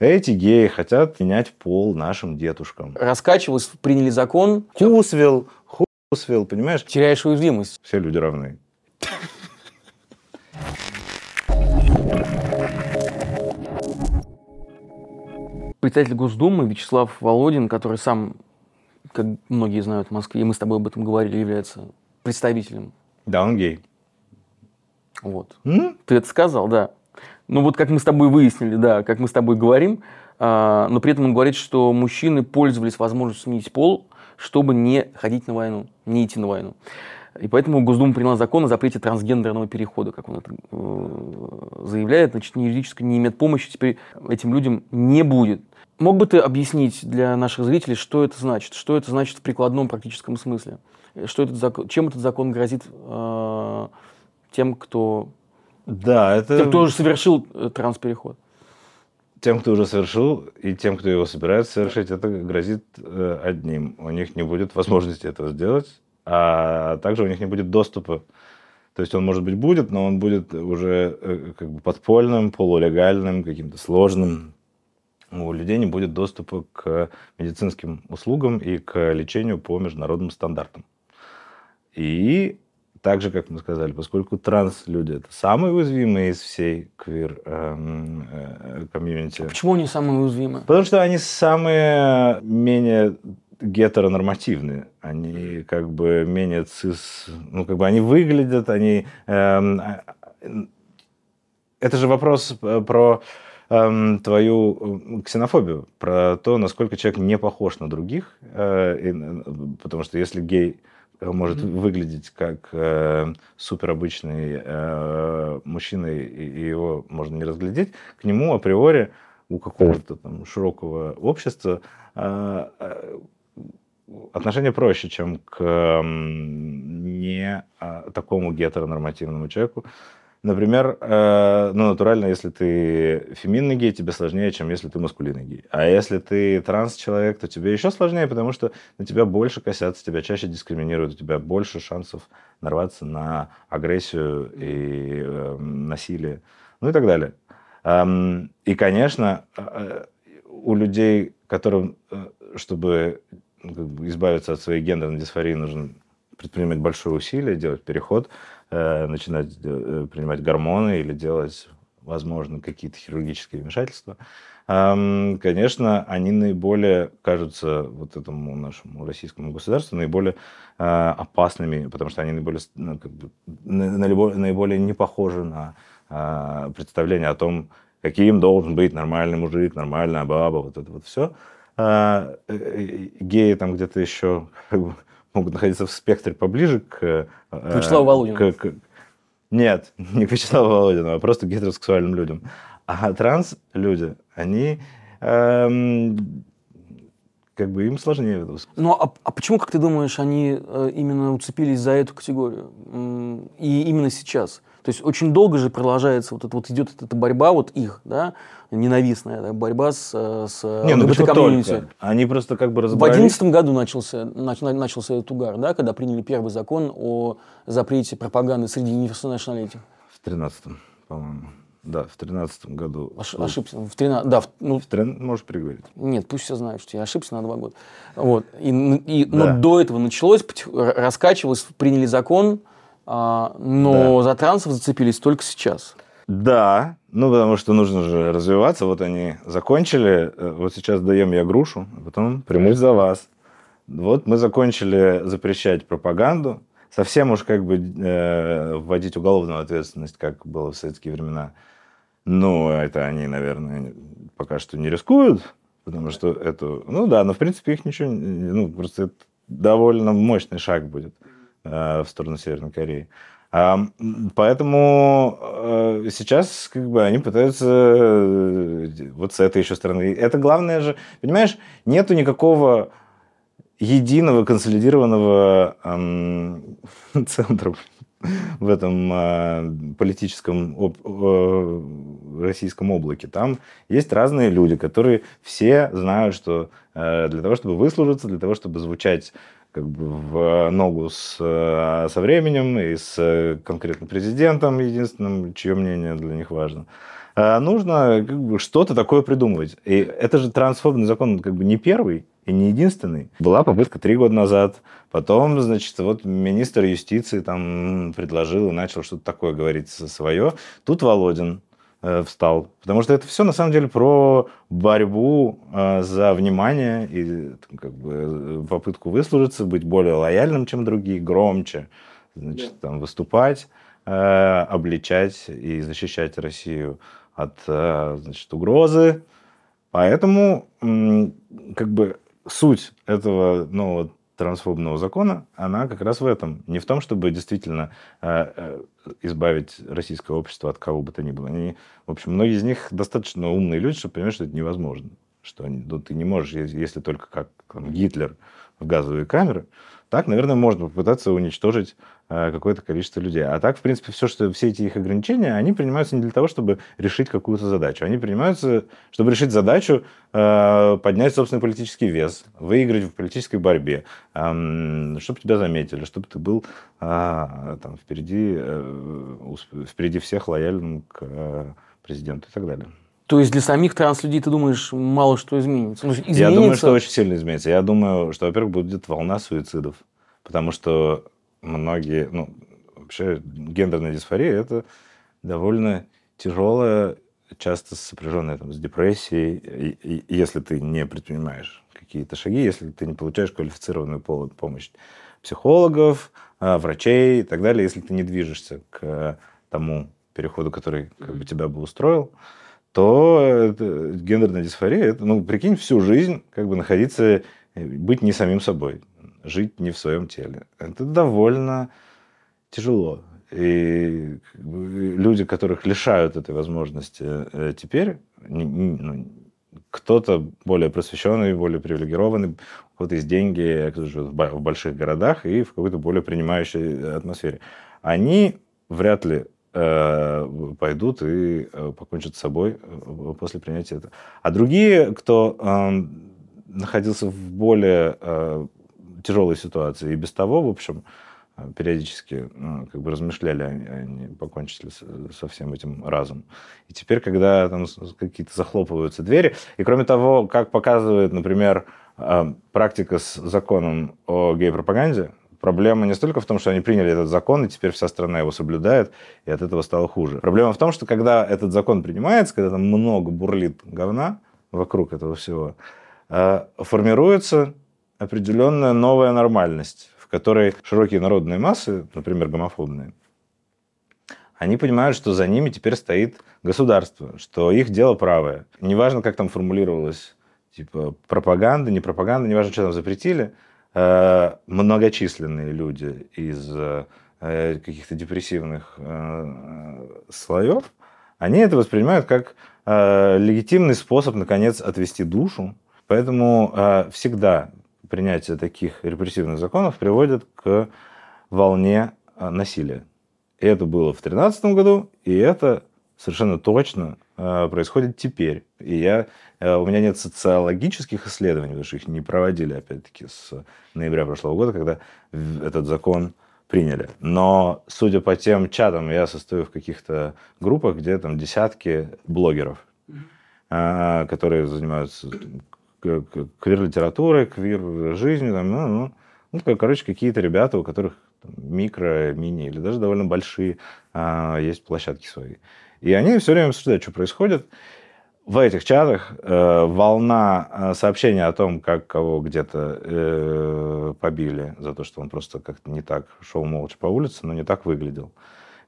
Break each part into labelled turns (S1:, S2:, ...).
S1: Эти геи хотят менять пол нашим дедушкам.
S2: Раскачивалось, приняли закон.
S1: Хусвил, хусвил, понимаешь?
S2: Теряешь уязвимость.
S1: Все люди равны.
S2: Председатель Госдумы Вячеслав Володин, который сам, как многие знают в Москве, и мы с тобой об этом говорили, является представителем.
S1: Да, он гей.
S2: Вот.
S1: М?
S2: Ты это сказал, да. Ну вот как мы с тобой выяснили, да, как мы с тобой говорим, а, но при этом он говорит, что мужчины пользовались возможностью сменить пол, чтобы не ходить на войну, не идти на войну. И поэтому Госдума приняла закон о запрете трансгендерного перехода, как он это э, заявляет. Значит, ни юридической, ни медпомощи теперь этим людям не будет. Мог бы ты объяснить для наших зрителей, что это значит? Что это значит в прикладном практическом смысле? Что этот закон, чем этот закон грозит э, тем, кто,
S1: Да, это
S2: тем, кто уже совершил э, транспереход?
S1: тем, кто уже совершил, и тем, кто его собирается совершить, это грозит э, одним. У них не будет возможности этого сделать, а также у них не будет доступа. То есть он, может быть, будет, но он будет уже э, как бы подпольным, полулегальным, каким-то сложным. У людей не будет доступа к медицинским услугам и к лечению по международным стандартам. И так же, как мы сказали, поскольку транс-люди это самые уязвимые из всей квир-комьюнити,
S2: Почему они самые уязвимые?
S1: Потому что они самые менее гетеронормативные. Они как бы менее цис... Ну, как бы они выглядят, они... эм, а, это же вопрос э, про эм, твою э, ксенофобию, про то, насколько человек не похож на других. э, и, э, потому что если гей э, может
S2: Мгм.
S1: выглядеть как э, суперобычный э, мужчина, и, и его можно не разглядеть, к нему априори у какого-то там широкого общества э, э, отношение проще, чем к м, не а, такому гетеронормативному человеку. Например, э, ну, натурально, если ты феминный гей, тебе сложнее, чем если ты маскулинный гей. А если ты транс-человек, то тебе еще сложнее, потому что на тебя больше косятся, тебя чаще дискриминируют, у тебя больше шансов нарваться на агрессию и э, насилие, ну и так далее. Эм, И, конечно, э, у людей, которым, э, чтобы ну, как бы избавиться от своей гендерной дисфории, нужно предпринимать большое усилие, делать переход, э, начинать э, принимать гормоны или делать, возможно, какие-то хирургические вмешательства. Конечно, они наиболее кажутся вот этому нашему российскому государству наиболее э, опасными, потому что они наиболее, ну, как бы, на- наибо- наиболее не похожи на э, представление о том, каким должен быть нормальный мужик, нормальная баба, вот это вот все. Геи там где-то еще как бы, могут находиться в спектре поближе к... э,
S2: К Вячеславу Володину.
S1: к- к- Нет, не к Вячеславу Володину, а просто к гетеросексуальным людям. А транс-люди, они эм, как бы им сложнее в этом смысле.
S2: Ну, а, а почему, как ты думаешь, они э, именно уцепились за эту категорию? И именно сейчас? То есть очень долго же продолжается вот это вот идет эта борьба вот их, да, ненавистная да, борьба с, э, с
S1: Не, ну почему только? Они просто как бы
S2: В
S1: разобрались.
S2: 2011 году начался, нач- на- начался этот угар, да, когда приняли первый закон о запрете пропаганды среди несовершеннолетних.
S1: В 13 по-моему. Да, в 13 году.
S2: Ош- ошибся. В 13, да, в- ну,
S1: В трен- Можешь переговорить.
S2: Нет, пусть все знают, что я ошибся на два года. Вот. И, и, но
S1: Да.
S2: до этого началось, раскачивалось, приняли закон, а, но за трансов зацепились только сейчас.
S1: Да, ну потому что нужно же развиваться. Вот они закончили. э, Вот сейчас даем я грушу, а потом примусь за вас. Вот мы закончили запрещать пропаганду. Совсем уж как бы э, вводить уголовную ответственность, как было в советские времена. Ну, это они, наверное, пока что не рискуют, потому что это... Ну да, но в принципе их ничего... Ну, просто это довольно мощный шаг будет в сторону Северной Кореи. А, поэтому э, сейчас как бы они пытаются э, вот с этой еще стороны. Это главное же, понимаешь, нету никакого единого консолидированного эм, центра в этом э, политическом об- э, российском облаке. Там есть разные люди, которые все знают, что э, для того, чтобы выслужиться, для того, чтобы звучать как бы в ногу с, э, со временем и с э, конкретным президентом, единственным, чье мнение для них важно, А нужно как бы, что-то такое придумывать. И это же трансфобный закон как бы не первый и не единственный. Была попытка три года назад. Потом, значит, вот министр юстиции там предложил и начал что-то такое говорить свое. Тут Володин э, встал. Потому что это все на самом деле про борьбу э, за внимание и как бы, попытку выслужиться, быть более лояльным, чем другие, громче, значит, да. там, выступать, э, обличать и защищать Россию от э, значит, угрозы. Поэтому как бы суть этого нового трансфобного закона, она как раз в этом. Не в том, чтобы действительно э, э, избавить российское общество от кого бы то ни было. Они, в общем, многие из них достаточно умные люди, чтобы понимать, что это невозможно. Что ну, ты не можешь, если только как там, Гитлер в газовые камеры, так, наверное, можно попытаться уничтожить э, какое-то количество людей. А так, в принципе, все, что все эти их ограничения, они принимаются не для того, чтобы решить какую-то задачу. Они принимаются, чтобы решить задачу э, поднять собственный политический вес, выиграть в политической борьбе, э, чтобы тебя заметили, чтобы ты был э, там, впереди, э, впереди всех лояльным к э, президенту и так далее.
S2: То есть для самих транслюдей, ты думаешь, мало что изменится?
S1: Ну, изменится? Я думаю, что очень сильно изменится. Я думаю, что, во-первых, будет волна суицидов. Потому что многие, ну, вообще гендерная дисфория – это довольно тяжелая, часто сопряженная там, с депрессией, и, и, если ты не предпринимаешь какие-то шаги, если ты не получаешь квалифицированную помощь психологов, а, врачей и так далее, если ты не движешься к тому переходу, который как бы, тебя бы устроил, то гендерная дисфория, это, ну, прикинь, всю жизнь как бы находиться, э, быть не самим собой, жить не в своем теле. Это довольно тяжело. И люди, которых лишают этой возможности э, теперь, ну, кто-то более просвещенный, более привилегированный, у кого-то есть деньги, кто живет в больших городах и в какой-то более принимающей атмосфере, они вряд ли Э, пойдут и э, покончат с собой э, после принятия этого. А другие, кто эм, находился в более тяжелой ситуации и без того, в общем, периодически ну, как бы размышляли, они покончили со всем этим разом. И теперь, когда там какие-то захлопываются двери, и кроме того, как показывает, например, практика с законом о гей-пропаганде, Проблема не столько в том, что они приняли этот закон, и теперь вся страна его соблюдает, и от этого стало хуже. Проблема в том, что когда этот закон принимается, когда там много бурлит говна вокруг этого всего, э, формируется определенная новая нормальность, в которой широкие народные массы, например, гомофобные, они понимают, что за ними теперь стоит государство, что их дело правое. Неважно, как там формулировалось, типа пропаганда, не пропаганда, неважно, что там запретили – многочисленные люди из э, каких-то депрессивных э, слоев, они это воспринимают как легитимный способ, наконец, отвести душу. Поэтому всегда принятие таких репрессивных законов приводит к волне насилия. И это было в 2013 году, и это совершенно точно происходит теперь. И я Э, у меня нет социологических исследований, потому что их не проводили, опять-таки, с ноября прошлого года, когда этот закон приняли. Но, судя по тем чатам, я состою в каких-то группах, где там десятки блогеров, а, которые занимаются квир-литературой, квир-жизнью. Там, ну, ну, ну, короче, какие-то ребята, у которых микро, мини или даже довольно большие а, есть площадки свои. И они все время обсуждают, что происходит в этих чатах э, волна э, сообщений о том, как кого где-то э, побили за то, что он просто как-то не так шел молча по улице, но не так выглядел.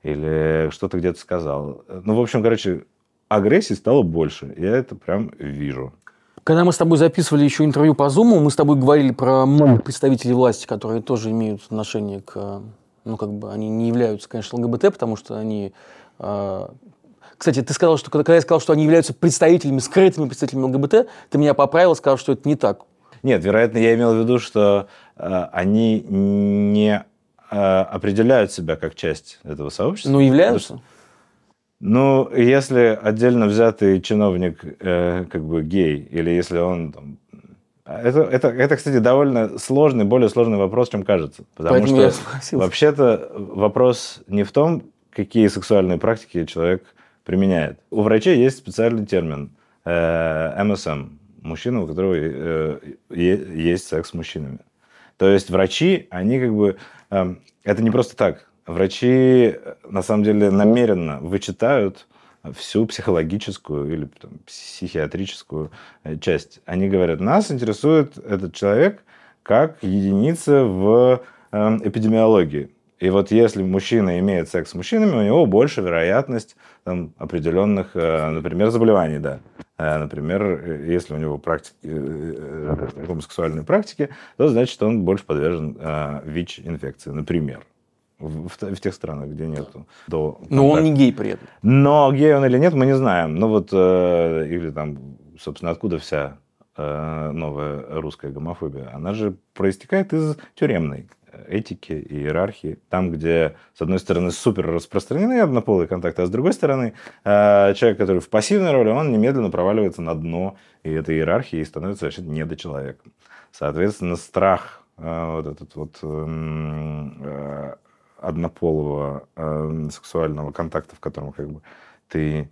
S1: Или что-то где-то сказал. Ну, в общем, короче, агрессии стало больше. Я это прям вижу.
S2: Когда мы с тобой записывали еще интервью по Zoom, мы с тобой говорили про многих представителей власти, которые тоже имеют отношение к... Ну, как бы они не являются, конечно, ЛГБТ, потому что они э, кстати, ты сказал, что когда я сказал, что они являются представителями, скрытыми представителями ЛГБТ, ты меня поправил, сказал, что это не так.
S1: Нет, вероятно, я имел в виду, что э, они не э, определяют себя как часть этого сообщества.
S2: Ну, являются.
S1: Ну, если отдельно взятый чиновник э, как бы гей, или если он там, это, это, это, кстати, довольно сложный, более сложный вопрос, чем кажется. Потому Поэтому что вообще-то вопрос не в том, какие сексуальные практики человек применяет. У врачей есть специальный термин э, МСМ. Мужчина, у которого э, есть секс с мужчинами. То есть врачи, они как бы... Э, это не просто так. Врачи, на самом деле, намеренно вычитают всю психологическую или там, психиатрическую э, часть. Они говорят, нас интересует этот человек как единица в э, эпидемиологии. И вот если мужчина имеет секс с мужчинами, у него больше вероятность там, определенных, э, например, заболеваний, да. Например, если у него практики, гомосексуальные практики, то значит он больше подвержен ВИЧ-инфекции, например в, в тех странах, где нету до.
S2: Но он не гей при этом.
S1: Но гей он или нет, мы не знаем. Ну вот э, или там, собственно, откуда вся э, новая русская гомофобия? Она же проистекает из тюремной этики и иерархии. Там, где, с одной стороны, супер распространены однополые контакты, а с другой стороны, э, человек, который в пассивной роли, он немедленно проваливается на дно и этой иерархии и становится вообще недочеловеком. Соответственно, страх э, вот этот вот эм, э, однополого э, сексуального контакта, в котором как бы ты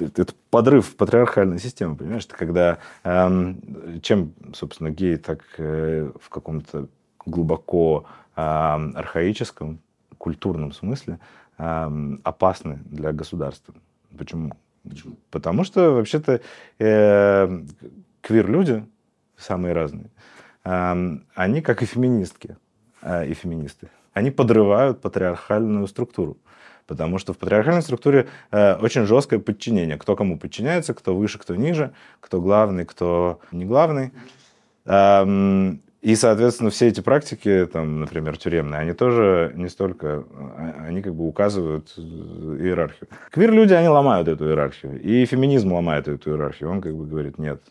S1: это подрыв патриархальной системы, понимаешь? Это когда э, чем, собственно, геи так э, в каком-то глубоко э, архаическом, культурном смысле э, опасны для государства. Почему? Почему? Потому что вообще-то э, квир-люди самые разные, э, они как и феминистки, э, и феминисты они подрывают патриархальную структуру. Потому что в патриархальной структуре э, очень жесткое подчинение. Кто кому подчиняется, кто выше, кто ниже, кто главный, кто не главный. Эм, и, соответственно, все эти практики, там, например, тюремные, они тоже не столько, а, они как бы указывают э, иерархию. Квир-люди, они ломают эту иерархию. И феминизм ломает эту иерархию. Он как бы говорит, нет,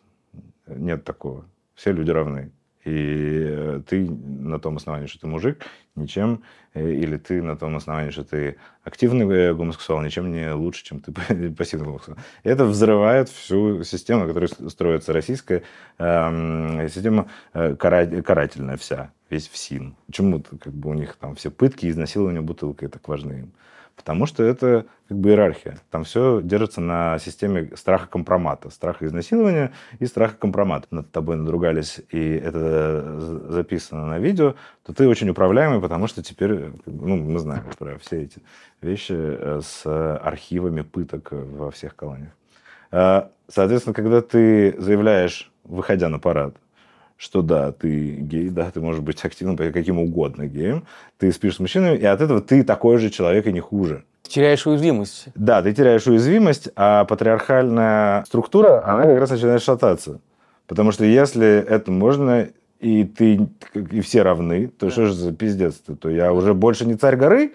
S1: нет такого. Все люди равны. И э, ты на том основании, что ты мужик, ничем, э, или ты на том основании, что ты активный э, гомосексуал, ничем не лучше, чем ты пассивный гомосексуал. Это взрывает всю систему, которая строится российская, эм, система карательная вся, весь ФСИН. Почему как бы у них там все пытки изнасилования бутылкой так важны им? Потому что это как бы иерархия. Там все держится на системе страха компромата. Страха изнасилования и страха компромата. Над тобой надругались, и это записано на видео, то ты очень управляемый, потому что теперь, ну, мы знаем про все эти вещи э, с архивами пыток во всех колониях. Э, соответственно, когда ты заявляешь, выходя на парад, что да, ты гей, да, ты можешь быть активным каким угодно геем, ты спишь с мужчиной, и от этого ты такой же человек и не хуже.
S2: Ты теряешь уязвимость.
S1: Да, ты теряешь уязвимость, а патриархальная структура, она как раз начинает шататься. Потому что если это можно, и ты, и все равны, то да. что же за пиздец -то? То я уже больше не царь горы?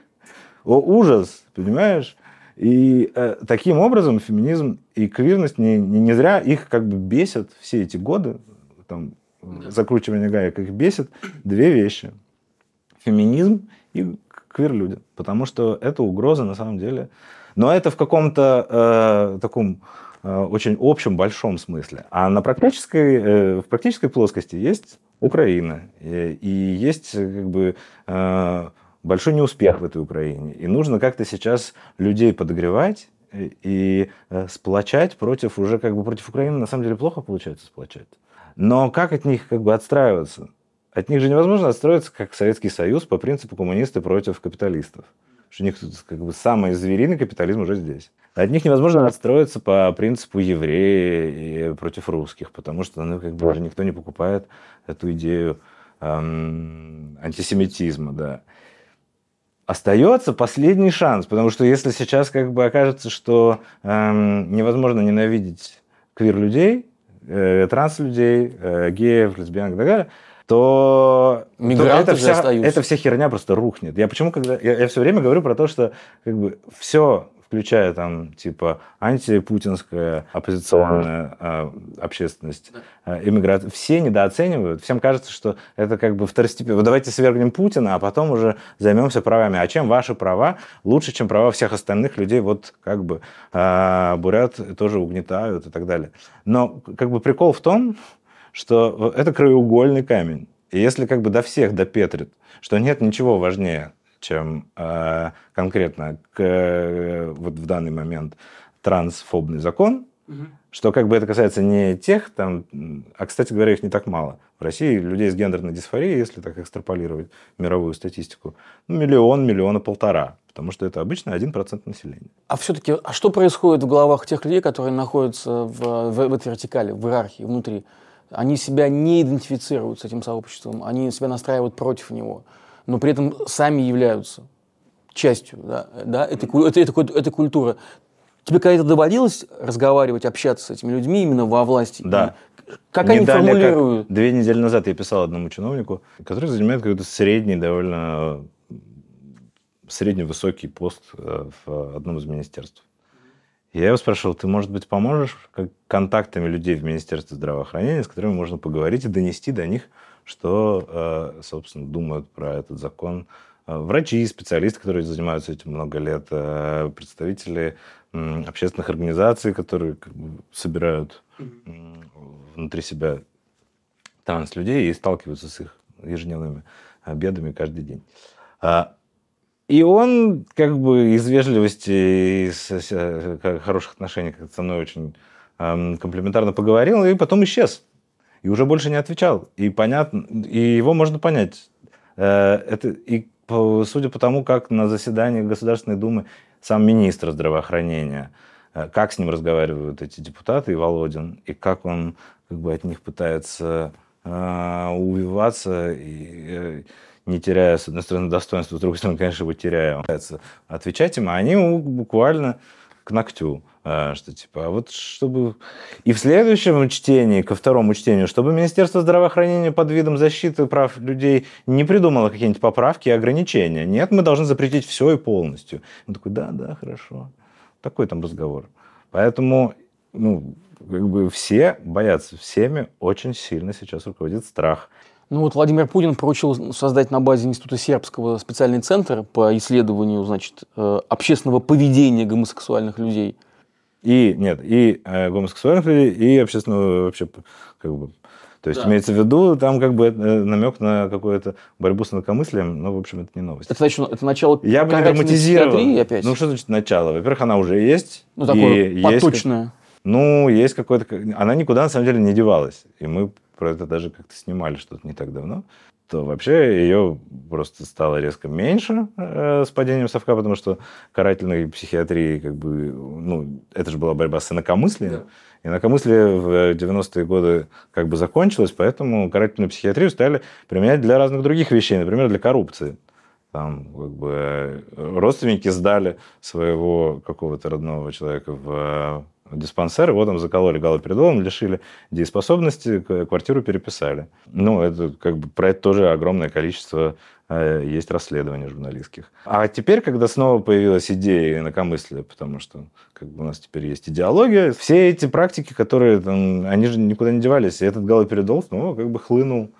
S1: О, ужас, понимаешь? И э, таким образом феминизм и квирность не, не, не зря их как бы бесят все эти годы, там, закручивание гаек их бесит, две вещи. Феминизм и квир-люди. Потому что это угроза на самом деле. Но это в каком-то э, таком э, очень общем, большом смысле. А на практической, э, в практической плоскости есть Украина. И, и есть как бы э, большой неуспех в этой Украине. И нужно как-то сейчас людей подогревать и э, сплочать против уже как бы против Украины на самом деле плохо получается сплочать. Но как от них как бы отстраиваться? От них же невозможно отстроиться, как Советский Союз, по принципу коммунисты против капиталистов. Что у них как бы самый звериный капитализм уже здесь. От них невозможно отстроиться по принципу евреи против русских, потому что ну, как бы уже никто не покупает эту идею эм, антисемитизма, да. Остается последний шанс, потому что если сейчас как бы окажется, что эм, невозможно ненавидеть квир-людей, э, транс-людей, э, геев, лесбиянок и так далее, то,
S2: Мигранты
S1: то это, вся,
S2: остаются.
S1: эта вся херня просто рухнет. Я почему, когда я, я все время говорю про то, что как бы все включая там типа антипутинская оппозиционная э, общественность, э, иммиграция, все недооценивают, всем кажется, что это как бы второстепенно. Вот давайте свергнем Путина, а потом уже займемся правами. А чем ваши права лучше, чем права всех остальных людей? Вот как бы э, бурят тоже угнетают и так далее. Но как бы прикол в том, что это краеугольный камень. И если как бы до всех допетрит, что нет ничего важнее чем э, конкретно к, э, вот в данный момент трансфобный закон, что как бы это касается не тех, там, а, кстати говоря, их не так мало. В России людей с гендерной дисфорией, если так экстраполировать мировую статистику, ну, миллион, миллиона полтора. Потому что это обычно 1% населения.
S2: А все-таки, а что происходит в головах тех людей, которые находятся в, в, в этой вертикали, в иерархии, внутри? Они себя не идентифицируют с этим сообществом, они себя настраивают против него, но при этом сами являются частью да, да, этой, этой, этой, этой культуры. Тебе когда-то доводилось разговаривать, общаться с этими людьми именно во власти?
S1: Да.
S2: Как не они формулируют?
S1: Как две недели назад я писал одному чиновнику, который занимает какой-то средний, довольно средневысокий пост э, в одном из министерств. Я его спрашивал, ты, может быть, поможешь как контактами людей в Министерстве здравоохранения, с которыми можно поговорить и донести до них, что, э, собственно, думают про этот закон э, врачи, специалисты, которые занимаются этим много лет, представители общественных организаций, которые как бы, собирают внутри себя транс людей и сталкиваются с их ежедневными бедами каждый день. А, и он как бы из вежливости и из хороших отношений со мной очень комплиментарно поговорил, и потом исчез. И уже больше не отвечал. И понятно, и его можно понять. Э, это, и судя по тому, как на заседании Государственной Думы сам министр здравоохранения, э, как с ним разговаривают эти депутаты и Володин, и как он как бы от них пытается э, увиваться и не теряя, с одной стороны, достоинства, с другой стороны, конечно, его теряя. Отвечать им, а они буквально к ногтю э, что типа, а вот чтобы... И в следующем чтении, ко второму чтению, чтобы Министерство здравоохранения под видом защиты прав людей не придумало какие-нибудь поправки и ограничения. Нет, мы должны запретить все и полностью. Он такой, да, да, хорошо. Такой там разговор. Поэтому, ну, как бы все боятся, всеми очень сильно сейчас руководит страх.
S2: Ну вот Владимир Путин поручил создать на базе Института Сербского специальный центр по исследованию, значит, э, общественного поведения гомосексуальных людей.
S1: И, нет, и э, гомосексуальных людей, и общественного вообще, как бы, то есть да. имеется в виду там как бы э, намек на какую-то борьбу с инакомыслием, но, в общем, это не новость.
S2: Это, значит, это начало
S1: Я бы не драматизировал. опять? Ну, что значит начало? Во-первых, она уже есть.
S2: Ну, такое поточное. Есть,
S1: ну, есть какое-то... Она никуда, на самом деле, не девалась. И мы про это даже как-то снимали что-то не так давно, то вообще ее просто стало резко меньше э, с падением совка, потому что карательной психиатрии, как бы, ну, это же была борьба с инакомыслием. Да. Инакомыслие в 90-е годы как бы закончилось, поэтому карательную психиатрию стали применять для разных других вещей, например, для коррупции. Там как бы родственники сдали своего какого-то родного человека в диспансер, его там закололи галоперидолом, лишили дееспособности, квартиру переписали. Ну, это как бы про это тоже огромное количество э, есть расследований журналистских. А теперь, когда снова появилась идея инакомыслия, потому что как бы у нас теперь есть идеология, все эти практики, которые там, они же никуда не девались, и этот галоперидол снова как бы хлынул.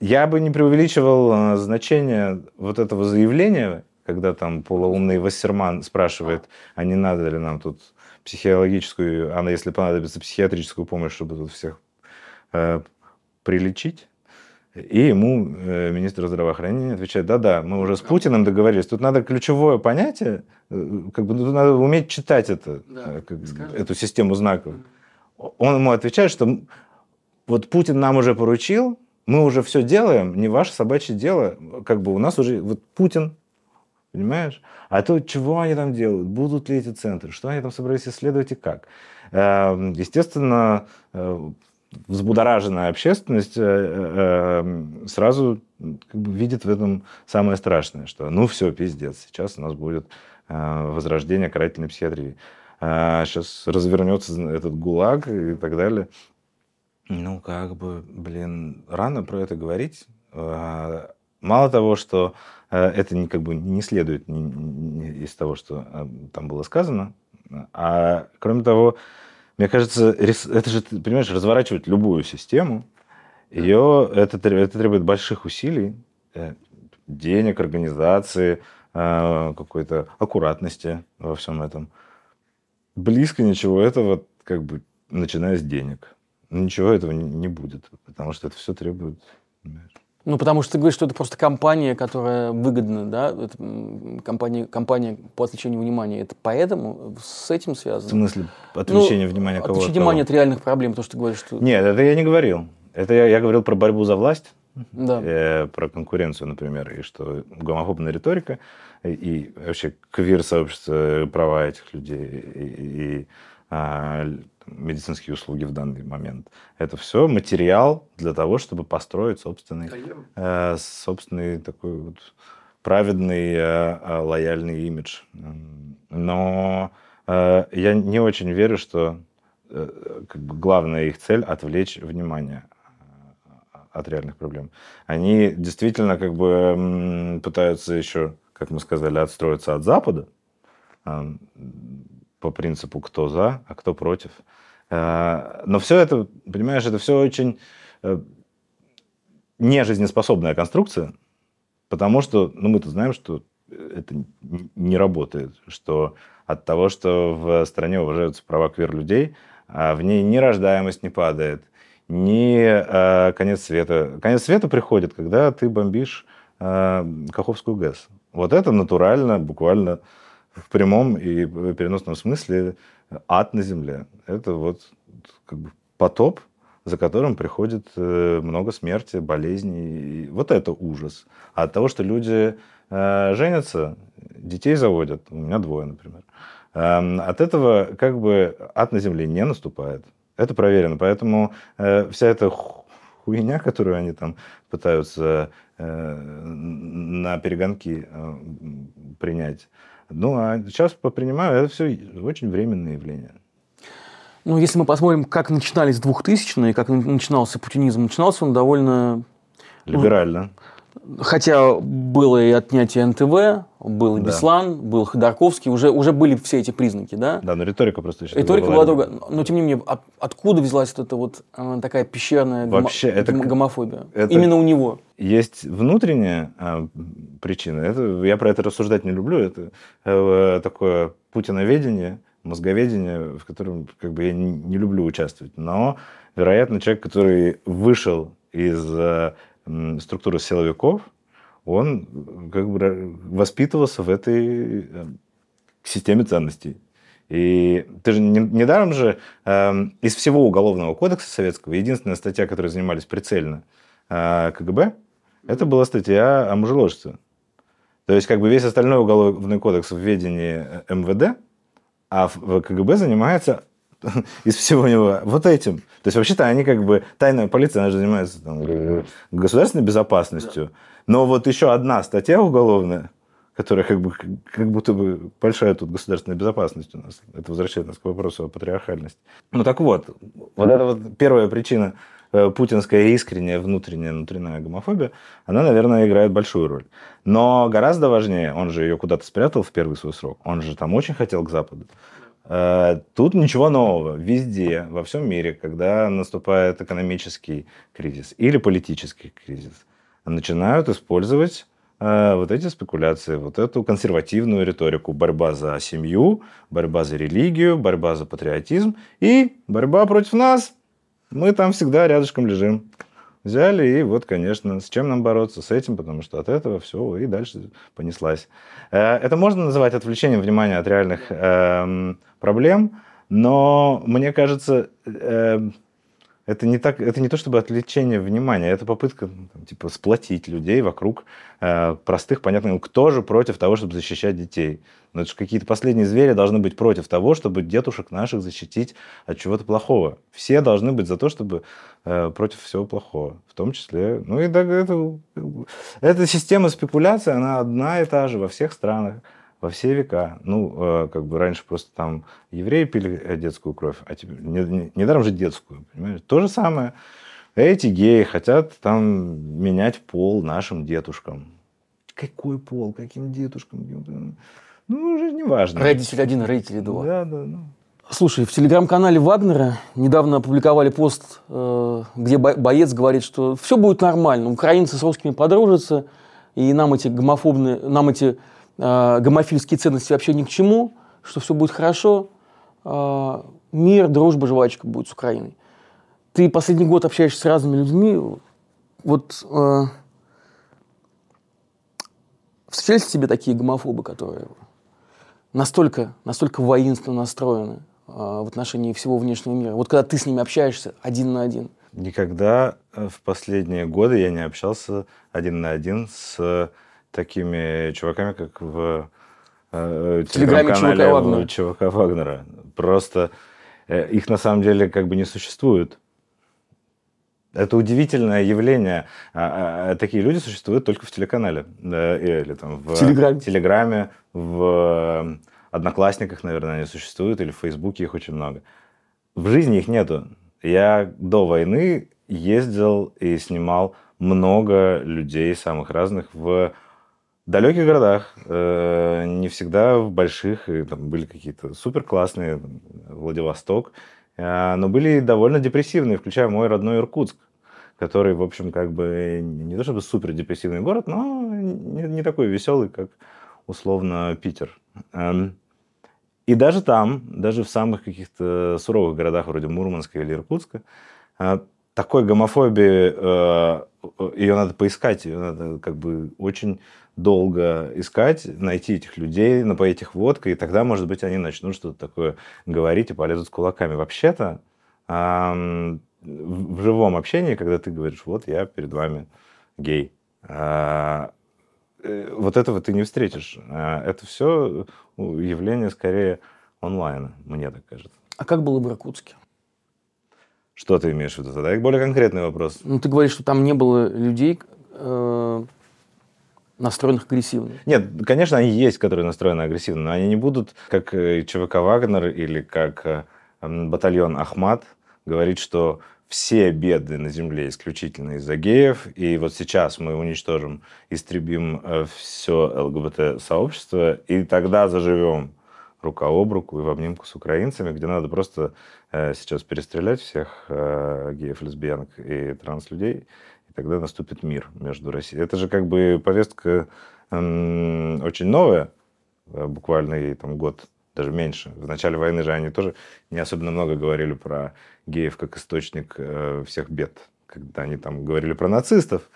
S1: Я бы не преувеличивал э, значение вот этого заявления, когда там полуумный Вассерман спрашивает, а не надо ли нам тут психологическую, а если понадобится психиатрическую помощь, чтобы тут всех э, прилечить. И ему э, министр здравоохранения отвечает, да-да, мы уже с Путиным договорились. Тут надо ключевое понятие, э, как бы тут надо уметь читать это, да, э, как, эту систему знаков. Он ему отвечает, что вот Путин нам уже поручил, мы уже все делаем, не ваше собачье дело. Как бы у нас уже вот Путин Понимаешь? А то чего они там делают? Будут ли эти центры? Что они там собрались исследовать и как? Эм, естественно, э, взбудораженная общественность э, э, сразу как бы видит в этом самое страшное, что ну все, пиздец, сейчас у нас будет возрождение карательной психиатрии. Сейчас развернется этот ГУЛАГ и так далее. Ну, как бы, блин, рано про это говорить. Мало того, что Э, это не, как бы не следует из того, что э, там было сказано. А кроме того, мне кажется, это же, понимаешь, разворачивать любую систему, ее, это, это требует больших усилий, э, денег, организации, какой-то аккуратности во всем этом. Близко ничего этого, как бы, начиная с денег. Ничего этого не будет, потому что это все требует понимаешь?
S2: Ну, потому что ты говоришь, что это просто компания, которая выгодна, да? Это компания, компания по отвлечению внимания. Это поэтому с этим связано? В
S1: смысле отвлечение ну, внимания кого
S2: Отвлечение внимания от реальных проблем, то, что ты говоришь, что...
S1: Нет, это я не говорил. Это я, я говорил про борьбу за власть, да. э, про конкуренцию, например, и что гомофобная риторика и, и вообще квир-сообщество, права этих людей и, и а, медицинские услуги в данный момент. Это все материал для того, чтобы построить собственный, э, собственный такой вот праведный, э, э, лояльный имидж. Но э, я не очень верю, что э, как бы главная их цель отвлечь внимание э, от реальных проблем. Они действительно как бы пытаются еще, как мы сказали, отстроиться от Запада по принципу кто за, а кто против. Э, но все это, понимаешь, это все очень э, нежизнеспособная конструкция, потому что, ну, мы-то знаем, что это не работает, что от того, что в стране уважаются права квир-людей, а в ней ни рождаемость не падает, ни э, конец света. Конец света приходит, когда ты бомбишь Каховскую ГЭС. Вот это натурально, буквально в прямом и переносном смысле ад на земле. Это вот как бы потоп, за которым приходит э, много смерти, болезней. Вот это ужас. А от того, что люди э, женятся, детей заводят, у меня двое, например, эм, от этого как бы ад на земле не наступает. Это проверено. Поэтому э, вся эта хуйня, которую они там пытаются на перегонки принять, ну, а сейчас попринимаю, это все очень временное явление.
S2: Ну, если мы посмотрим, как начинались 2000-е, как начинался путинизм, начинался он довольно...
S1: Либерально.
S2: Ну, хотя было и отнятие НТВ, был и да. Беслан, был Ходорковский, уже, уже были все эти признаки, да?
S1: Да, но риторика просто еще
S2: Риторика была другая. Но, тем не менее, от, откуда взялась вот эта вот такая пещерная Вообще, гомо, это, гомофобия? Это Именно у него.
S1: Есть внутренняя а, причина. Это, я про это рассуждать не люблю. Это э, такое путиноведение, мозговедение, в котором как бы, я не, не люблю участвовать. Но, вероятно, человек, который вышел из э, структуры силовиков, он как бы воспитывался в этой э, системе ценностей. И ты же недаром не же э, из всего уголовного кодекса советского единственная статья, которой занимались прицельно э, КГБ, это была статья о мужеложестве. То есть как бы весь остальной уголовный кодекс в ведении э, МВД, а в КГБ занимается из всего него вот этим. То есть вообще-то они как бы, тайная полиция, она же занимается там, государственной безопасностью. Но вот еще одна статья уголовная, которая как, бы, как будто бы большая тут государственная безопасность у нас. Это возвращает нас к вопросу о патриархальности. Ну так вот, вот эта вот первая причина э, путинская искренняя внутренняя внутренняя гомофобия, она, наверное, играет большую роль. Но гораздо важнее, он же ее куда-то спрятал в первый свой срок, он же там очень хотел к Западу. Э, тут ничего нового. Везде, во всем мире, когда наступает экономический кризис или политический кризис, начинают использовать э, вот эти спекуляции, вот эту консервативную риторику. Борьба за семью, борьба за религию, борьба за патриотизм и борьба против нас. Мы там всегда рядышком лежим. Взяли и вот, конечно, с чем нам бороться? С этим, потому что от этого все и дальше понеслась. Э, это можно называть отвлечением внимания от реальных э, проблем, но мне кажется, э, это не так, это не то чтобы отвлечение внимания, это попытка ну, там, типа сплотить людей вокруг э, простых, понятных. Ну, кто же против того, чтобы защищать детей? Ну, это же какие-то последние звери должны быть против того, чтобы детушек наших защитить от чего-то плохого. Все должны быть за то, чтобы э, против всего плохого, в том числе. Ну и да, это, эта система спекуляции, она одна и та же во всех странах во все века. Ну, э, как бы раньше просто там евреи пили э, детскую кровь, а теперь не, не, же детскую, понимаешь? То же самое. Эти геи хотят там менять пол нашим дедушкам. Какой пол? Каким дедушкам? Ну, уже не важно.
S2: Родитель один, родитель два.
S1: Да, да, ну.
S2: Слушай, в телеграм-канале Вагнера недавно опубликовали пост, э, где боец говорит, что все будет нормально, украинцы с русскими подружатся, и нам эти гомофобные, нам эти э, гомофильские ценности вообще ни к чему, что все будет хорошо, э, мир, дружба, жвачка будет с Украиной. Ты последний год общаешься с разными людьми, вот э, Встречались тебе такие гомофобы, которые настолько, настолько воинственно настроены а, в отношении всего внешнего мира? Вот когда ты с ними общаешься один на один.
S1: Никогда э, в последние годы я не общался один на один с такими чуваками, как в э,
S2: Телеграме
S1: телеграм-канале
S2: чувака Вагнера.
S1: чувака Вагнера. Просто э, их на самом деле как бы не существует. Это удивительное явление. А, а, Такие люди существуют только в телеканале. да, Или там в
S2: Телеграме.
S1: Телеграме, в э, Одноклассниках, наверное, они существуют, или в Фейсбуке их очень много. В жизни их нету. Я до войны ездил и снимал много людей самых разных в далеких городах, э, не всегда в больших, и там были какие-то супер классные, Владивосток, э, но были довольно депрессивные, включая мой родной Иркутск, который, в общем, как бы не то чтобы супер депрессивный город, но не, такой веселый, как условно Питер. Эм, И даже там, даже в самых каких-то суровых городах вроде Мурманска или Иркутска, э, такой гомофобии, ее надо поискать, ее надо как бы очень долго искать, найти этих людей, напоить их водкой, и тогда, может быть, они начнут что-то такое говорить и полезут с кулаками. Вообще-то, в живом общении, когда ты говоришь, вот я перед вами гей, а, э, вот этого ты не встретишь. А, Это все явление скорее онлайна, мне так кажется.
S2: А как было в Иркутске?
S1: Что ты имеешь в виду? Задай более конкретный вопрос.
S2: Ну, ты говоришь, что там не было людей, э, настроенных агрессивно.
S1: Нет, конечно, они есть, которые настроены агрессивно, но они не будут, как э, ЧВК «Вагнер» или как э, батальон «Ахмат», говорить, что все беды на Земле исключительно из-за геев, и вот сейчас мы уничтожим, истребим все ЛГБТ-сообщество, и тогда заживем рука об руку и в обнимку с украинцами, где надо просто э, сейчас перестрелять всех э, геев, лесбиянок и транслюдей, и тогда наступит мир между Россией. Это же как бы повестка очень новая, э, буквально ей там год, даже меньше. В начале войны же они тоже не особенно много говорили про геев как источник э, всех бед, когда они там говорили про нацистов,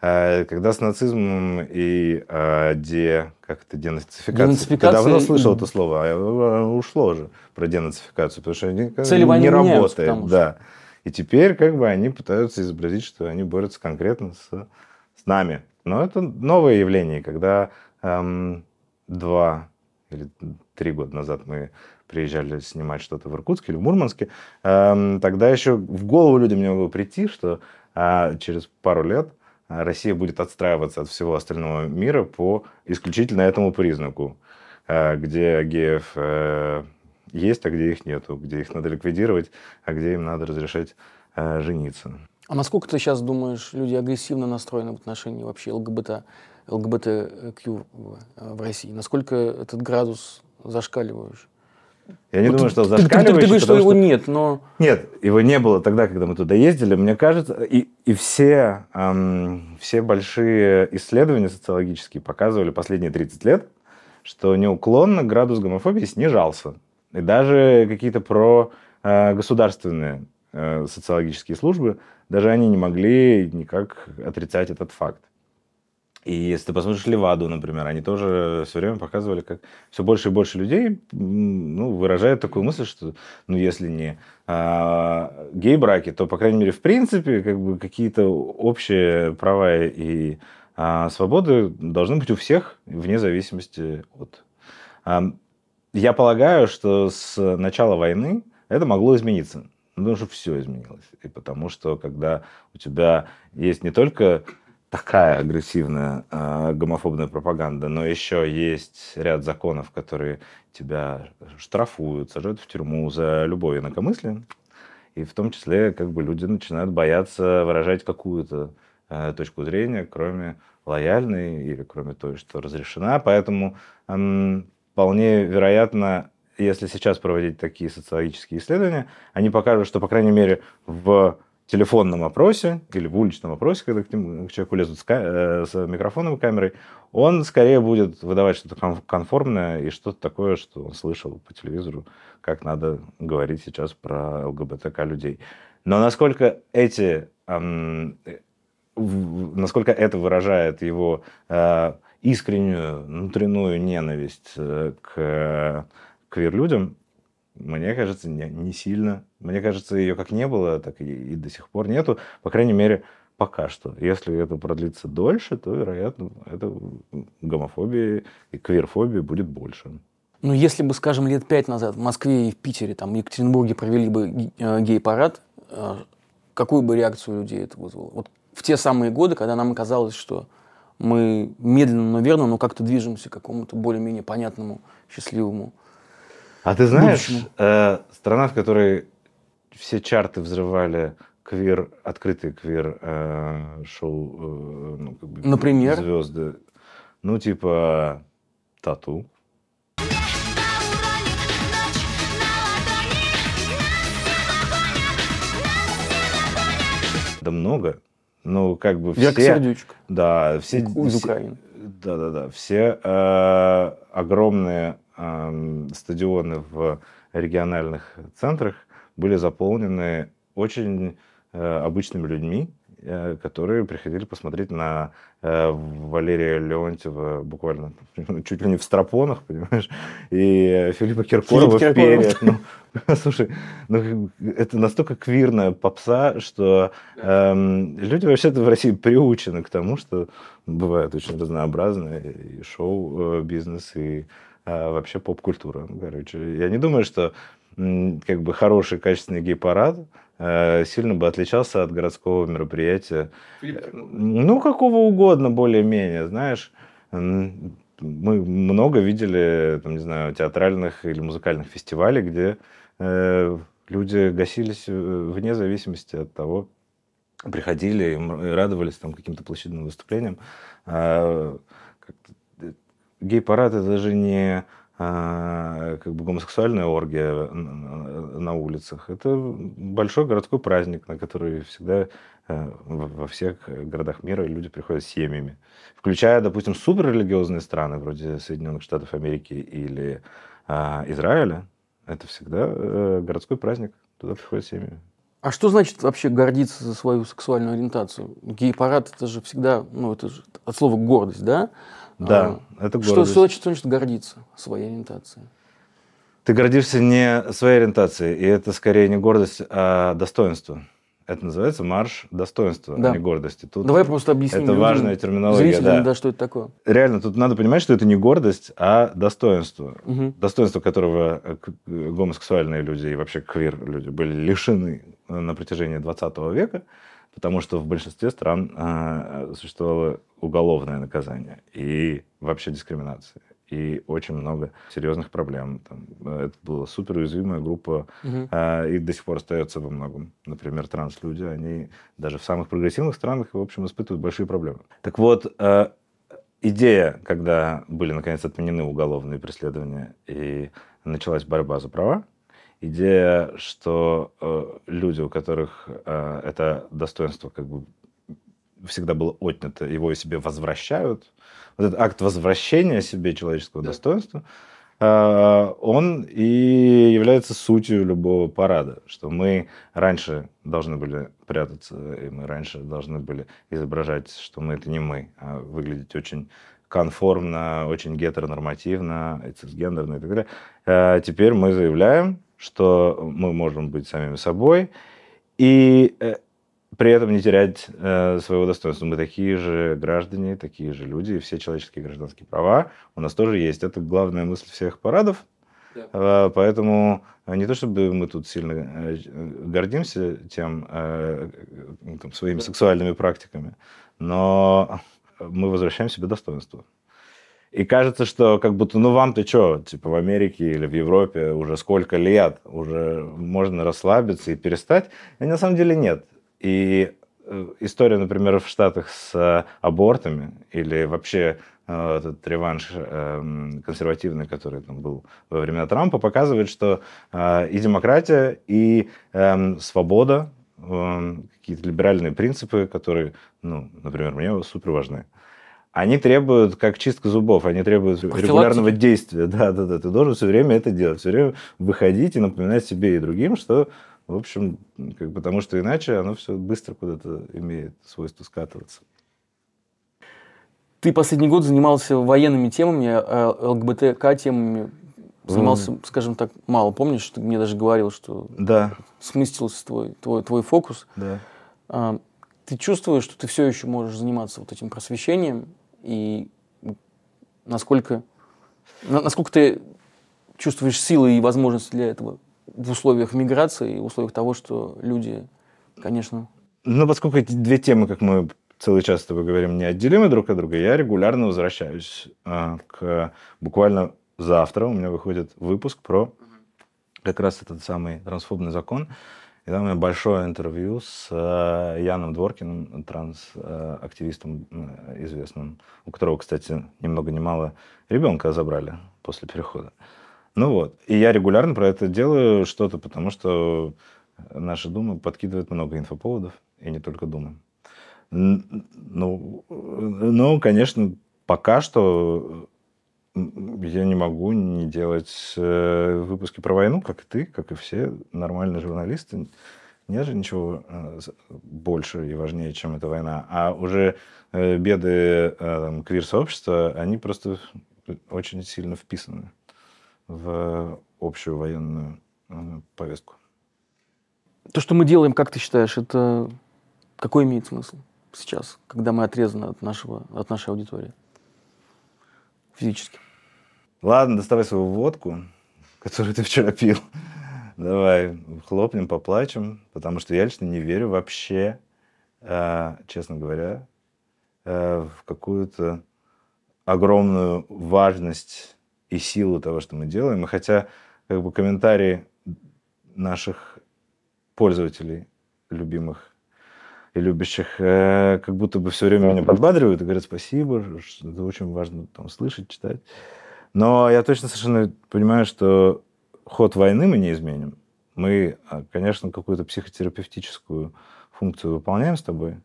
S1: Э, когда с нацизмом и э, де, как это, денацификация.
S2: Денацификация
S1: Ты давно слышал это слово, а ушло уже про денацификацию, потому что они
S2: Цели
S1: не работает.
S2: потому что.
S1: И теперь как бы они пытаются изобразить, что они борются конкретно с, с нами. Но это новое явление, когда эм, два или три года назад мы приезжали снимать что-то в Иркутске или в Мурманске, эм, тогда еще в голову людям не могло прийти, что а, через пару лет а, Россия будет отстраиваться от всего остального мира по исключительно этому признаку, а, где геев э, есть, а где их нету, где их надо ликвидировать, а где им надо разрешать э, жениться.
S2: А насколько ты сейчас думаешь, люди агрессивно настроены в отношении вообще ЛГБТ, ЛГБТQ в России? Насколько этот градус зашкаливающий?
S1: Я не
S2: Вот
S1: думаю,
S2: ты-
S1: что
S2: ты- ты- Ты,
S1: зашкаливающий,
S2: говоришь, что его нет, но...
S1: Нет, его не было тогда, когда мы туда ездили. Мне кажется, и, и все, ам, все большие исследования социологические показывали последние 30 лет, что неуклонно градус гомофобии снижался. И даже какие-то про э, государственные э, социологические службы, даже они не могли никак отрицать этот факт. И если ты посмотришь Леваду, например, они тоже все время показывали, как все больше и больше людей ну, выражают такую мысль, что ну, если не а, гей-браки, то, по крайней мере, в принципе, как бы какие-то общие права и а, свободы должны быть у всех, вне зависимости от... Ам, я полагаю, что с начала войны это могло измениться. Потому что все изменилось. И потому что, когда у тебя есть не только такая агрессивная э, гомофобная пропаганда, но еще есть ряд законов, которые тебя штрафуют, сажают в тюрьму за любое инакомыслие. И в том числе как бы люди начинают бояться выражать какую-то э, точку зрения, кроме лояльной или кроме той, что разрешена. Поэтому м, вполне вероятно, если сейчас проводить такие социологические исследования, они покажут, что, по крайней мере, в телефонном опросе или в уличном опросе, когда к, человеку лезут с, э, с микрофоном и камерой, он скорее будет выдавать что-то кон- конформное и что-то такое, что он слышал по телевизору, как надо говорить сейчас про ЛГБТК людей. Но насколько эти, э, в- насколько это выражает его э, искреннюю внутреннюю ненависть э, к квир-людям, мне кажется, не, не сильно. Мне кажется, ее как не было, так и, и до сих пор нету. По крайней мере, пока что. Если это продлится дольше, то, вероятно, это гомофобии и квирфобии будет больше.
S2: Ну, если бы, скажем, лет пять назад в Москве и в Питере, там, в Екатеринбурге провели бы э, гей-парад, э, какую бы реакцию людей это вызвало? Вот в те самые годы, когда нам казалось, что мы медленно, но верно, но как-то движемся к какому-то более-менее понятному, счастливому
S1: А ты знаешь, э, страна, в которой все чарты взрывали квир, открытые квир э, шоу, э, ну, как бы
S2: Например?
S1: звезды, ну типа тату. Да много. Ну, как бы все...
S2: Века сердючка
S1: Да, все...
S2: из Украины.
S1: Да-да-да. Все э, огромные эм, стадионы в региональных центрах были заполнены очень э, обычными людьми, э, которые приходили посмотреть на э, Валерия Леонтьева буквально чуть ли не в стропонах, понимаешь, и Филиппа Киркорова
S2: Филипп
S1: в перьях. Ну, слушай, ну, это настолько квирная попса, что эм, люди вообще-то в России приучены к тому, что бывают очень разнообразные и шоу-бизнес, и э, вообще поп-культура. Короче, я не думаю, что как бы хороший, качественный гей-парад э, сильно бы отличался от городского мероприятия. Ну, какого угодно, более-менее, знаешь. Мы много видели, там, не знаю, театральных или музыкальных фестивалей, где э, люди гасились э, вне зависимости от того, приходили и радовались там каким-то площадным выступлениям. А, э, Гей-парад это же не как бы гомосексуальная оргия на, улицах. Это большой городской праздник, на который всегда э, во во всех городах мира люди приходят с семьями. Включая, допустим, суперрелигиозные страны, вроде Соединенных Штатов Америки или а, Израиля. Это всегда э, городской праздник. Туда приходят семьи.
S2: А что значит вообще гордиться за свою сексуальную ориентацию? Гей-парад это же всегда, ну это же от слова гордость, да?
S1: Да, это
S2: А, Что,
S1: гордость.
S2: что значит, что значит гордиться своей ориентацией?
S1: Ты гордишься не своей ориентацией, и это скорее не гордость, а достоинство. Это называется марш достоинства,
S2: Да.
S1: а не гордости. Тут
S2: Давай просто объясним
S1: это
S2: людям,
S1: важная терминология,
S2: зрителям,
S1: да.
S2: да, что это такое.
S1: Реально, тут надо понимать, что это не гордость, а достоинство.
S2: Мгм.
S1: Достоинство которого э, э, гомосексуальные люди и вообще квир-люди были лишены э, на протяжении 20 века, потому что в большинстве стран э, существовало уголовное наказание и вообще дискриминация. И очень много серьезных проблем. Там, э, это была суперуязвимая группа
S2: Мгм.
S1: а, и до сих пор остается во многом. Например, транслюди, они даже в самых прогрессивных странах, в общем, испытывают большие проблемы. Так вот, э, идея, когда были, наконец, отменены уголовные преследования и началась борьба за права, идея, что э, люди, у которых э, это достоинство как бы всегда было отнято, его себе возвращают. Вот этот акт возвращения себе человеческого достоинства, э, он и является сутью любого парада, что мы раньше должны были прятаться, и мы раньше должны были изображать, что мы это не мы, а выглядеть очень конформно, очень гетеронормативно, и цисгендерно и так далее. А теперь мы заявляем, что мы можем быть самими собой, и э, при этом не терять э, своего достоинства. Мы такие же граждане, такие же люди, и все человеческие гражданские права у нас тоже есть. Это главная мысль всех парадов. Э, Поэтому не то чтобы мы тут сильно гордимся тем, там, своими сексуальными практиками, но мы возвращаем себе достоинство. И кажется, что как будто, ну вам-то что, типа в Америке или в Европе уже сколько лет, уже можно расслабиться и перестать. И на самом деле нет. И э, история, например, в Штатах с э, абортами или вообще э, этот реванш э, консервативный, который там был во времена Трампа, показывает, что и демократия, и эм, свобода, эм, какие-то либеральные принципы, которые, ну, например, мне супер важны, они требуют, как чистка зубов, они требуют регулярного действия. Да, да, да. Ты должен все время это делать, все время выходить и напоминать себе и другим, что, в общем, как, потому что иначе оно все быстро куда-то имеет свойство скатываться.
S2: Ты последний год занимался военными темами, а ЛГБТК темами занимался, mm. скажем так, мало. Помнишь, ты мне даже говорил, что
S1: да.
S2: сместился твой, твой, твой фокус.
S1: Да.
S2: А, ты чувствуешь, что ты все еще можешь заниматься вот этим просвещением и насколько, насколько ты чувствуешь силы и возможности для этого в условиях миграции в условиях того, что люди, конечно...
S1: Ну, поскольку эти две темы, как мы целый час с тобой говорим, неотделимы друг от друга, я регулярно возвращаюсь э, к... Буквально завтра у меня выходит выпуск про как раз этот самый трансфобный закон. И там у меня большое интервью с э, Яном Дворкиным, трансактивистом э, известным, у которого, кстати, ни много ни мало ребенка забрали после перехода. Ну вот. И я регулярно про это делаю что-то, потому что наша Дума подкидывает много инфоповодов, и не только Дума. Ну, ну, конечно, пока что я не могу не делать э, выпуски про войну, как и ты, как и все нормальные журналисты. Нет же ничего э, больше и важнее, чем эта война. А уже э, беды квир-сообщества, они просто очень сильно вписаны в общую военную повестку.
S2: То, что мы делаем, как ты считаешь, это какой имеет смысл сейчас, когда мы отрезаны от, нашего, от нашей аудитории физически?
S1: Ладно, доставай свою водку, которую ты вчера пил. Давай хлопнем, поплачем, потому что я лично не верю вообще, э, честно говоря, э, в какую-то огромную важность и силу того, что мы делаем. И хотя как бы комментарии наших пользователей, любимых и любящих, э, как будто бы все время меня подбадривают и говорят спасибо, что это очень важно там слышать, читать. Но я точно совершенно понимаю, что ход войны мы не изменим. Мы, а, конечно, какую-то психотерапевтическую функцию выполняем с тобой.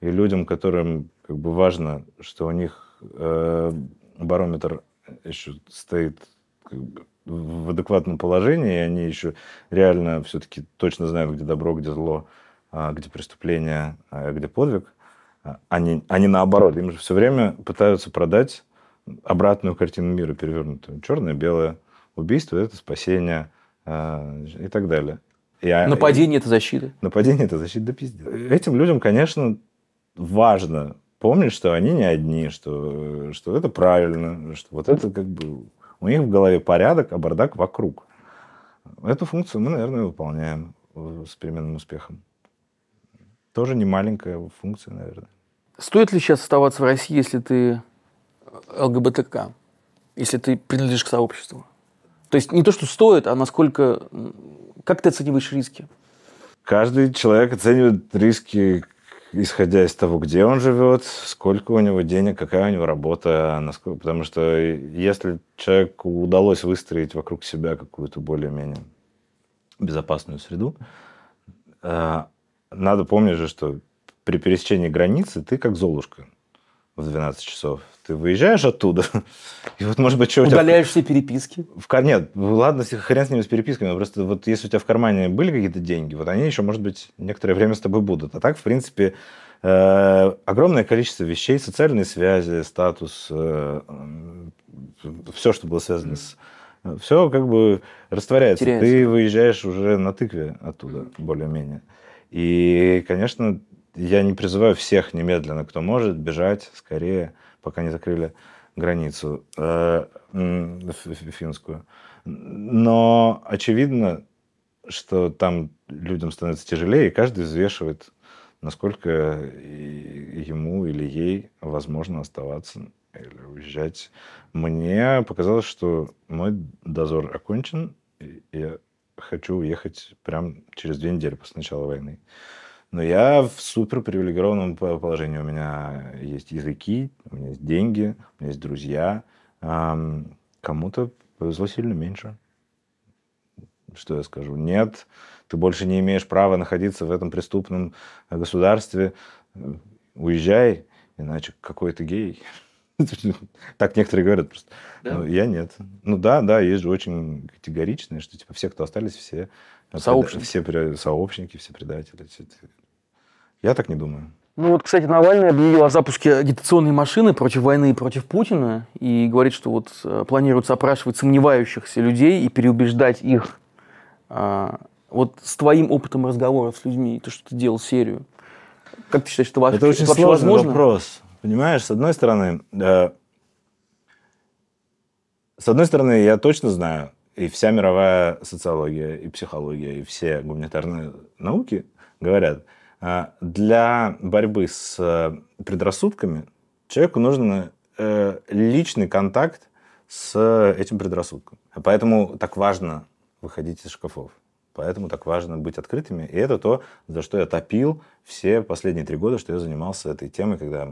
S1: И людям, которым как бы важно, что у них э, барометр еще стоит как бы, в адекватном положении, и они еще реально все-таки точно знают, где добро, где зло, а, где преступление, а где подвиг, они, они наоборот, им же все время пытаются продать обратную картину мира перевернутую. Черное-белое. Убийство – это спасение э, и так далее.
S2: Я, нападение – это защита.
S1: Нападение – это защита, да пиздец. Этим людям, конечно, важно помнить, что они не одни, что, что это правильно, что вот это как бы у них в голове порядок, а бардак вокруг. Эту функцию мы, наверное, выполняем с переменным успехом. Тоже не маленькая функция, наверное.
S2: Стоит ли сейчас оставаться в России, если ты ЛГБТК, если ты принадлежишь к сообществу? То есть не то, что стоит, а насколько... Как ты оцениваешь риски?
S1: Каждый человек оценивает риски, исходя из того, где он живет, сколько у него денег, какая у него работа. Насколько... Потому что если человеку удалось выстроить вокруг себя какую-то более-менее безопасную среду, э, надо помнить же, что при пересечении границы ты как Золушка в 12 часов. Ты выезжаешь оттуда, и вот, может быть, что
S2: Удаляешь тебя... все переписки?
S1: В кар... Нет, ладно, хрен с ними с переписками, просто вот если у тебя в кармане были какие-то деньги, вот они еще, может быть, некоторое время с тобой будут. А так, в принципе, э, огромное количество вещей, социальные связи, статус, э, все, что было связано с... Все как бы растворяется. Теряется. Ты выезжаешь уже на тыкве оттуда, более-менее. И, конечно, я не призываю всех немедленно, кто может, бежать скорее, пока не закрыли границу э, финскую. Но очевидно, что там людям становится тяжелее, и каждый взвешивает, насколько ему или ей возможно оставаться или уезжать. Мне показалось, что мой дозор окончен, и я хочу уехать прямо через две недели после начала войны. Но я в супер привилегированном положении. У меня есть языки, у меня есть деньги, у меня есть друзья. Кому-то повезло сильно меньше. Что я скажу? Нет, ты больше не имеешь права находиться в этом преступном государстве. Уезжай, иначе какой ты гей. Так некоторые говорят просто. Да? Ну, я нет. Ну да, да, есть же очень категоричные, что типа все, кто остались, все
S2: Сообщники.
S1: Все сообщники, все предатели. Я так не думаю.
S2: Ну вот, кстати, Навальный объявил о запуске агитационной машины против войны и против Путина и говорит, что вот э, планируется опрашивать сомневающихся людей и переубеждать их. А, вот с твоим опытом разговоров с людьми, то, что ты делал серию, как ты считаешь, это, вообще,
S1: Это очень
S2: вообще
S1: сложный
S2: возможно?
S1: вопрос. Понимаешь, с одной стороны, э, с одной стороны, я точно знаю, и вся мировая социология, и психология, и все гуманитарные науки говорят, э, для борьбы с э, предрассудками человеку нужен э, личный контакт с этим предрассудком. Поэтому так важно выходить из шкафов. Поэтому так важно быть открытыми. И это то, за что я топил все последние три года, что я занимался этой темой, когда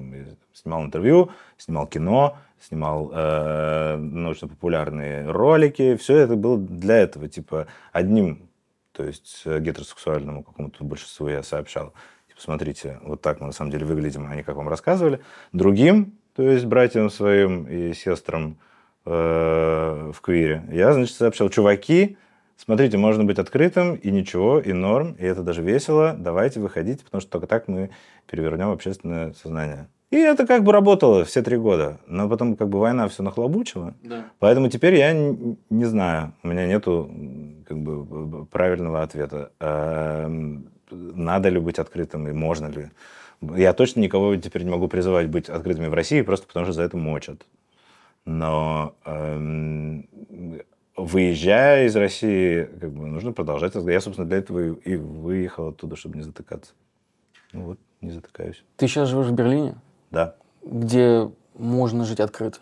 S1: снимал интервью, снимал кино, снимал э, научно-популярные ролики. Все это было для этого. Типа одним, то есть э, гетеросексуальному какому-то большинству я сообщал. Типа, смотрите, вот так мы на самом деле выглядим, они как вам рассказывали. Другим, то есть братьям своим и сестрам э, в квире, я, значит, сообщал, чуваки, Смотрите, можно быть открытым, и ничего, и норм, и это даже весело. Давайте выходите, потому что только так мы перевернем общественное сознание. И это как бы работало все три года. Но потом как бы война все нахлобучила.
S2: Да.
S1: Поэтому теперь я не, не знаю. У меня нету как бы правильного ответа. Эм, надо ли быть открытым и можно ли. Я точно никого теперь не могу призывать быть открытыми в России, просто потому что за это мочат. Но эм, выезжая из России, как бы нужно продолжать разговор. Я, собственно, для этого и, выехал оттуда, чтобы не затыкаться. Ну вот, не затыкаюсь.
S2: Ты сейчас живешь в Берлине,
S1: Да.
S2: где можно жить открыто,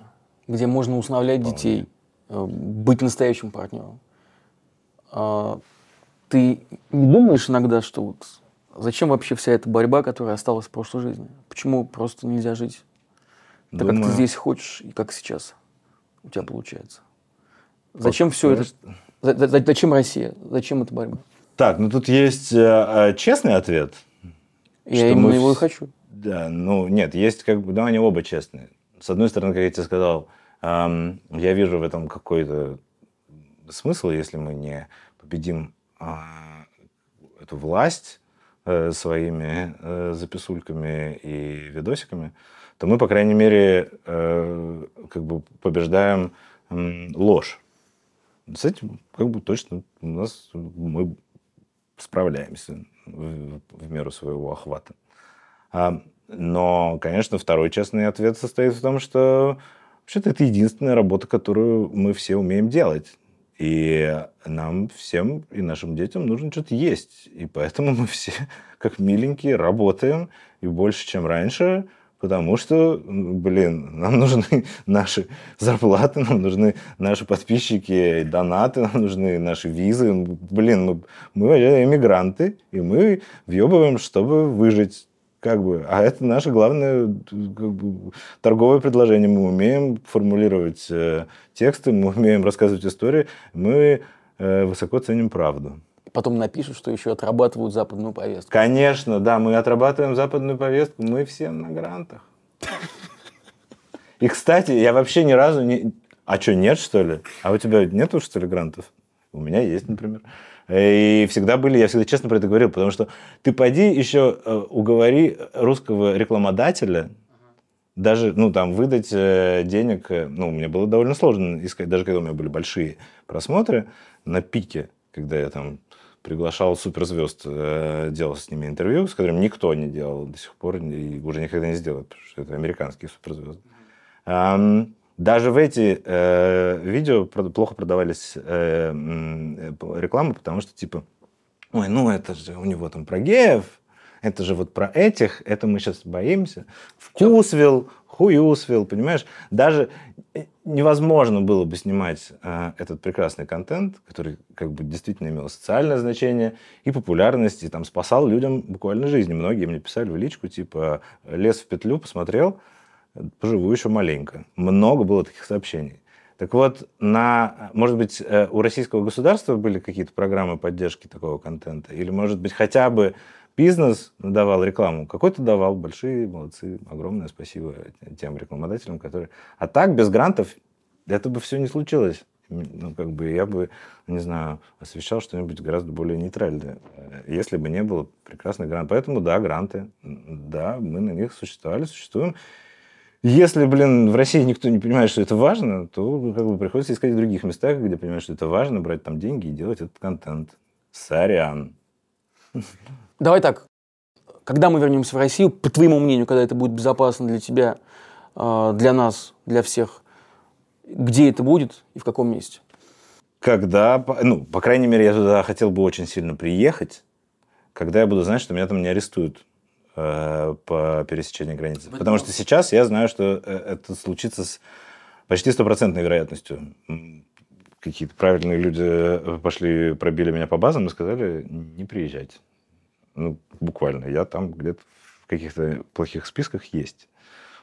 S2: где можно усыновлять детей, э, быть настоящим партнером. А, Ты не думаешь иногда, что вот зачем вообще вся эта борьба, которая осталась в прошлой жизни? Почему просто нельзя жить так, как ты
S1: Думаю,
S2: здесь хочешь и как сейчас у тебя получается? Зачем
S1: вот,
S2: все это? За- за- Зачем Россия? Зачем эта борьба?
S1: Так, ну тут есть э, э, честный ответ.
S2: Я именно
S1: мы
S2: его и хочу.
S1: Да, ну нет, есть как бы, да, они оба честные. С одной стороны, как я тебе сказал, эм, я вижу в этом какой-то смысл, если мы не победим а, эту власть э, своими э, записульками и видосиками, то мы, по крайней мере, э, как бы побеждаем м, ложь. С этим как бы точно у нас мы справляемся в, в меру своего охвата. А, Но, конечно, второй честный ответ состоит в том, что вообще-то это единственная работа, которую мы все умеем делать. И нам всем и нашим детям нужно что-то есть. И поэтому мы все, как миленькие, работаем и больше, чем раньше, потому что, блин, нам нужны наши зарплаты, нам нужны наши подписчики, донаты, нам нужны наши визы. Блин, мы, мы эмигранты, и мы въебываем, чтобы выжить. Как бы. А это наше главное как бы, торговое предложение. Мы умеем формулировать э, тексты, мы умеем рассказывать истории, мы э, высоко ценим правду.
S2: Потом напишут, что еще отрабатывают западную повестку.
S1: Конечно, да, мы отрабатываем западную повестку, мы все на грантах. И, кстати, я вообще ни разу не... А что, нет, что ли? А у тебя нету, что ли, грантов? У меня есть, например. И всегда были, я всегда честно про это говорил, потому что ты пойди еще э, уговори русского рекламодателя, даже, ну, там, выдать э, денег, э, ну, мне было довольно сложно искать, даже когда у меня были большие просмотры на пике, когда я там приглашал суперзвезд, э, делал с ними интервью, с которыми никто не делал до сих пор и уже никогда не сделает, потому что это американские суперзвезды. Ам, даже в эти э, видео плохо продавались э, э, рекламы, потому что типа, ой, ну это же у него там про геев, это же вот про этих, это мы сейчас боимся. Вкусвил, хуюсвил, понимаешь? Даже невозможно было бы снимать э, этот прекрасный контент, который как бы действительно имел социальное значение и популярность, и там спасал людям буквально жизни. Многие мне писали в личку, типа, лес в петлю, посмотрел, поживу еще маленько. Много было таких сообщений. Так вот, на, может быть, э, у российского государства были какие-то программы поддержки такого контента? Или, может быть, хотя бы бизнес давал рекламу? Какой-то давал. Большие молодцы. Огромное спасибо тем рекламодателям, которые... А так, без грантов, это бы все не случилось. Ну, как бы я бы, не знаю, освещал что-нибудь гораздо более нейтральное, э, если бы не было прекрасных грантов. Поэтому, да, гранты, да, мы на них существовали, существуем. Если, блин, в России никто не понимает, что это важно, то как бы приходится искать в других местах, где понимают, что это важно, брать там деньги и делать этот контент. Сорян.
S2: Давай так. Когда мы вернемся в Россию, по твоему мнению, когда это будет безопасно для тебя, а, для нас, для всех, где это будет и в каком месте?
S1: Когда, ну, по крайней мере, я туда хотел бы очень сильно приехать, когда я буду знать, что меня там не арестуют э, по пересечению границы. Потому что сейчас я знаю, что э, это случится с почти стопроцентной вероятностью. Какие-то правильные люди э, пошли, пробили меня по базам и сказали, не приезжайте. Ну, буквально. Я там где-то в каких-то плохих списках есть.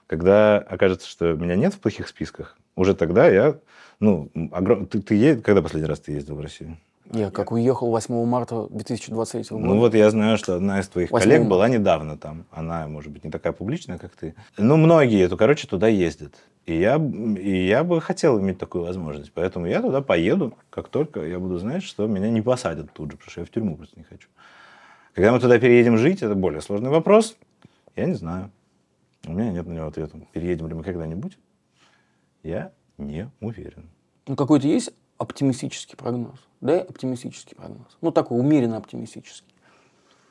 S1: Когда окажется, что меня нет в плохих списках, уже тогда я... Ну, огром... ты, ты е... когда последний раз ты ездил в Россию?
S2: Я как уехал 8 марта 2023 года.
S1: Ну вот я знаю, что одна из твоих 8... коллег была недавно там. Она, может быть, не такая публичная, как ты. Ну, многие, то, короче, туда ездят. И я, и я бы хотел иметь такую возможность. Поэтому я туда поеду, как только я буду знать, что меня не посадят тут же, потому что я в тюрьму просто не хочу. Когда мы туда переедем жить, это более сложный вопрос. Я не знаю. У меня нет на него ответа. Переедем ли мы когда-нибудь? Я не уверен.
S2: Ну, какой-то есть оптимистический прогноз? Да, оптимистический прогноз. Ну, такой умеренно оптимистический.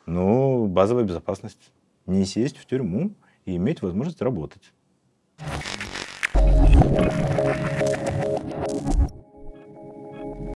S1: Ну, базовая безопасность. Не сесть в тюрьму и иметь возможность работать.